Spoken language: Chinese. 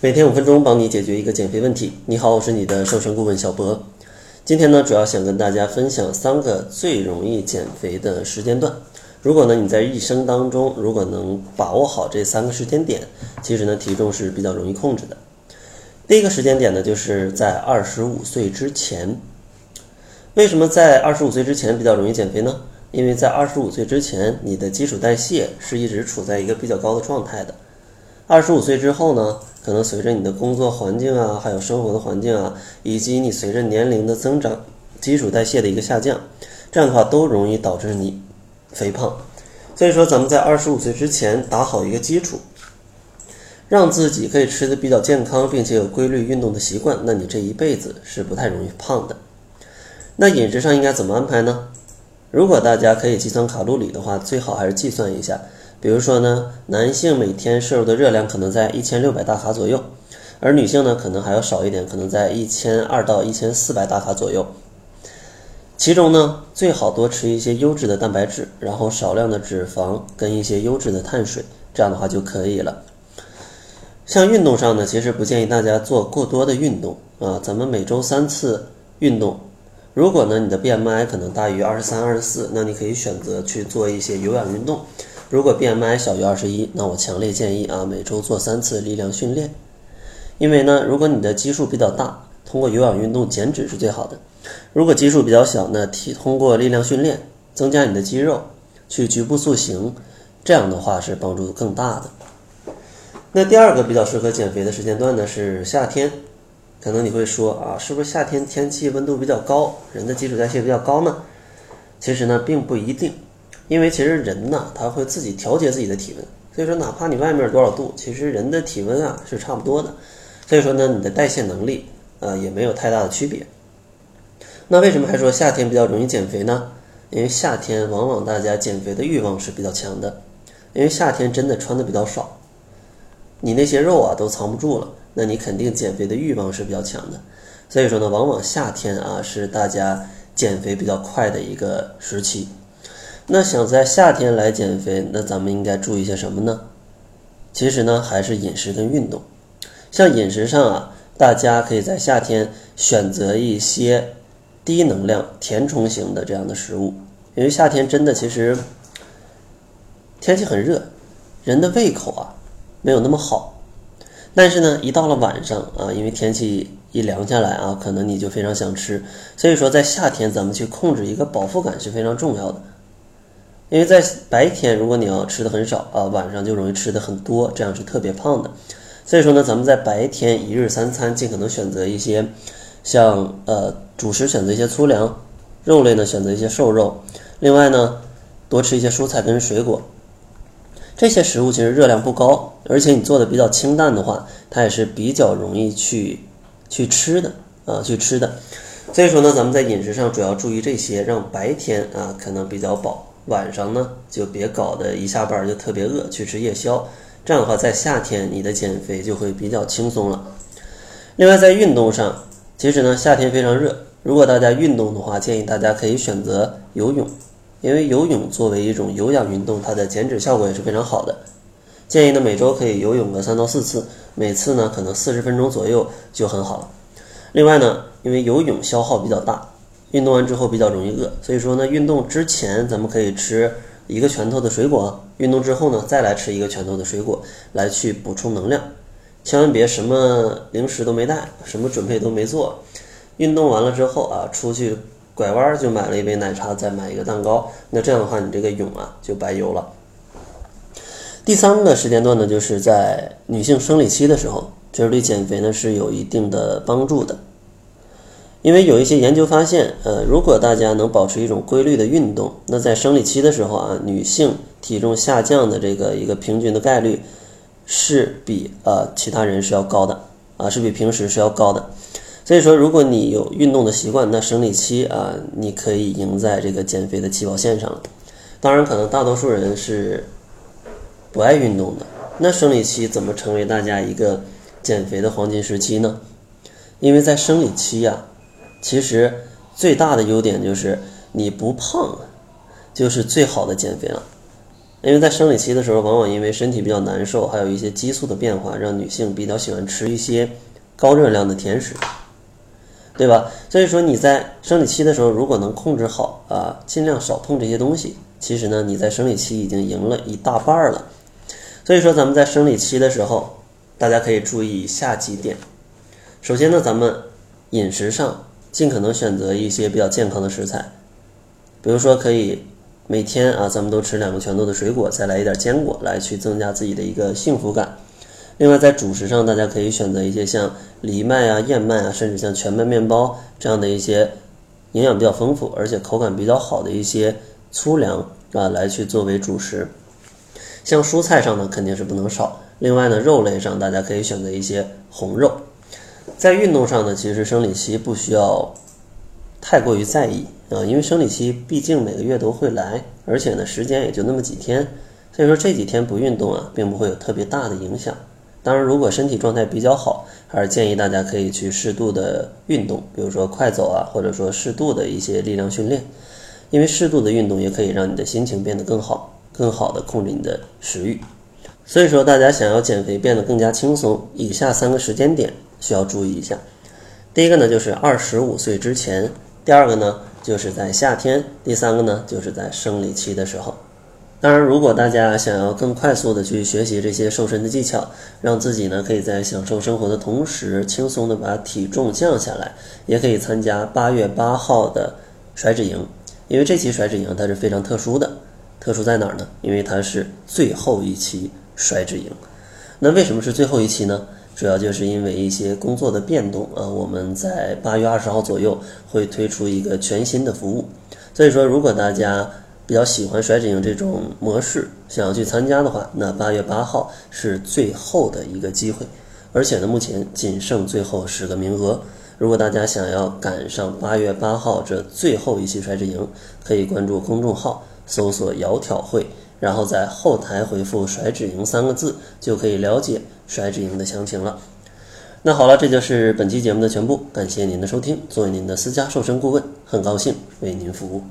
每天五分钟，帮你解决一个减肥问题。你好，我是你的瘦身顾问小博。今天呢，主要想跟大家分享三个最容易减肥的时间段。如果呢你在一生当中，如果能把握好这三个时间点，其实呢体重是比较容易控制的。第一个时间点呢，就是在二十五岁之前。为什么在二十五岁之前比较容易减肥呢？因为在二十五岁之前，你的基础代谢是一直处在一个比较高的状态的。二十五岁之后呢，可能随着你的工作环境啊，还有生活的环境啊，以及你随着年龄的增长，基础代谢的一个下降，这样的话都容易导致你肥胖。所以说，咱们在二十五岁之前打好一个基础，让自己可以吃的比较健康，并且有规律运动的习惯，那你这一辈子是不太容易胖的。那饮食上应该怎么安排呢？如果大家可以计算卡路里的话，最好还是计算一下。比如说呢，男性每天摄入的热量可能在一千六百大卡左右，而女性呢可能还要少一点，可能在一千二到一千四百大卡左右。其中呢，最好多吃一些优质的蛋白质，然后少量的脂肪跟一些优质的碳水，这样的话就可以了。像运动上呢，其实不建议大家做过多的运动啊，咱们每周三次运动。如果呢你的 BMI 可能大于二十三、二十四，那你可以选择去做一些有氧运动。如果 BMI 小于二十一，那我强烈建议啊，每周做三次力量训练。因为呢，如果你的基数比较大，通过有氧运动减脂是最好的；如果基数比较小，那提通过力量训练增加你的肌肉，去局部塑形，这样的话是帮助更大的。那第二个比较适合减肥的时间段呢是夏天，可能你会说啊，是不是夏天天气温度比较高，人的基础代谢比较高呢？其实呢，并不一定。因为其实人呢，他会自己调节自己的体温，所以说哪怕你外面多少度，其实人的体温啊是差不多的，所以说呢，你的代谢能力呃也没有太大的区别。那为什么还说夏天比较容易减肥呢？因为夏天往往大家减肥的欲望是比较强的，因为夏天真的穿的比较少，你那些肉啊都藏不住了，那你肯定减肥的欲望是比较强的，所以说呢，往往夏天啊是大家减肥比较快的一个时期。那想在夏天来减肥，那咱们应该注意些什么呢？其实呢，还是饮食跟运动。像饮食上啊，大家可以在夏天选择一些低能量、填充型的这样的食物，因为夏天真的其实天气很热，人的胃口啊没有那么好。但是呢，一到了晚上啊，因为天气一凉下来啊，可能你就非常想吃。所以说，在夏天咱们去控制一个饱腹感是非常重要的。因为在白天，如果你要吃的很少啊，晚上就容易吃的很多，这样是特别胖的。所以说呢，咱们在白天一日三餐尽可能选择一些，像呃主食选择一些粗粮，肉类呢选择一些瘦肉，另外呢多吃一些蔬菜跟水果。这些食物其实热量不高，而且你做的比较清淡的话，它也是比较容易去去吃的啊，去吃的。所以说呢，咱们在饮食上主要注意这些，让白天啊可能比较饱。晚上呢，就别搞得一下班就特别饿，去吃夜宵。这样的话，在夏天你的减肥就会比较轻松了。另外，在运动上，其实呢，夏天非常热。如果大家运动的话，建议大家可以选择游泳，因为游泳作为一种有氧运动，它的减脂效果也是非常好的。建议呢，每周可以游泳个三到四次，每次呢可能四十分钟左右就很好了。另外呢，因为游泳消耗比较大。运动完之后比较容易饿，所以说呢，运动之前咱们可以吃一个拳头的水果，运动之后呢，再来吃一个拳头的水果来去补充能量。千万别什么零食都没带，什么准备都没做，运动完了之后啊，出去拐弯就买了一杯奶茶，再买一个蛋糕，那这样的话你这个泳啊就白游了。第三个时间段呢，就是在女性生理期的时候，这是对减肥呢是有一定的帮助的。因为有一些研究发现，呃，如果大家能保持一种规律的运动，那在生理期的时候啊，女性体重下降的这个一个平均的概率是比呃其他人是要高的啊，是比平时是要高的。所以说，如果你有运动的习惯，那生理期啊，你可以赢在这个减肥的起跑线上了。当然，可能大多数人是不爱运动的。那生理期怎么成为大家一个减肥的黄金时期呢？因为在生理期呀。其实最大的优点就是你不胖，就是最好的减肥了。因为在生理期的时候，往往因为身体比较难受，还有一些激素的变化，让女性比较喜欢吃一些高热量的甜食，对吧？所以说你在生理期的时候，如果能控制好啊，尽量少碰这些东西，其实呢，你在生理期已经赢了一大半了。所以说咱们在生理期的时候，大家可以注意以下几点。首先呢，咱们饮食上尽可能选择一些比较健康的食材，比如说可以。每天啊，咱们都吃两个拳头的水果，再来一点坚果，来去增加自己的一个幸福感。另外，在主食上，大家可以选择一些像藜麦啊、燕麦啊，甚至像全麦面包这样的一些营养比较丰富，而且口感比较好的一些粗粮啊，来去作为主食。像蔬菜上呢，肯定是不能少。另外呢，肉类上，大家可以选择一些红肉。在运动上呢，其实生理期不需要太过于在意。啊，因为生理期毕竟每个月都会来，而且呢时间也就那么几天，所以说这几天不运动啊，并不会有特别大的影响。当然，如果身体状态比较好，还是建议大家可以去适度的运动，比如说快走啊，或者说适度的一些力量训练，因为适度的运动也可以让你的心情变得更好，更好的控制你的食欲。所以说，大家想要减肥变得更加轻松，以下三个时间点需要注意一下。第一个呢，就是二十五岁之前；第二个呢。就是在夏天，第三个呢，就是在生理期的时候。当然，如果大家想要更快速的去学习这些瘦身的技巧，让自己呢可以在享受生活的同时，轻松的把体重降下来，也可以参加八月八号的甩脂营。因为这期甩脂营它是非常特殊的，特殊在哪儿呢？因为它是最后一期甩脂营。那为什么是最后一期呢？主要就是因为一些工作的变动啊，我们在八月二十号左右会推出一个全新的服务，所以说如果大家比较喜欢甩脂营这种模式，想要去参加的话，那八月八号是最后的一个机会，而且呢，目前仅剩最后十个名额。如果大家想要赶上八月八号这最后一期甩脂营，可以关注公众号，搜索“窈窕会”。然后在后台回复“甩脂营”三个字，就可以了解甩脂营的详情了。那好了，这就是本期节目的全部，感谢您的收听。作为您的私家瘦身顾问，很高兴为您服务。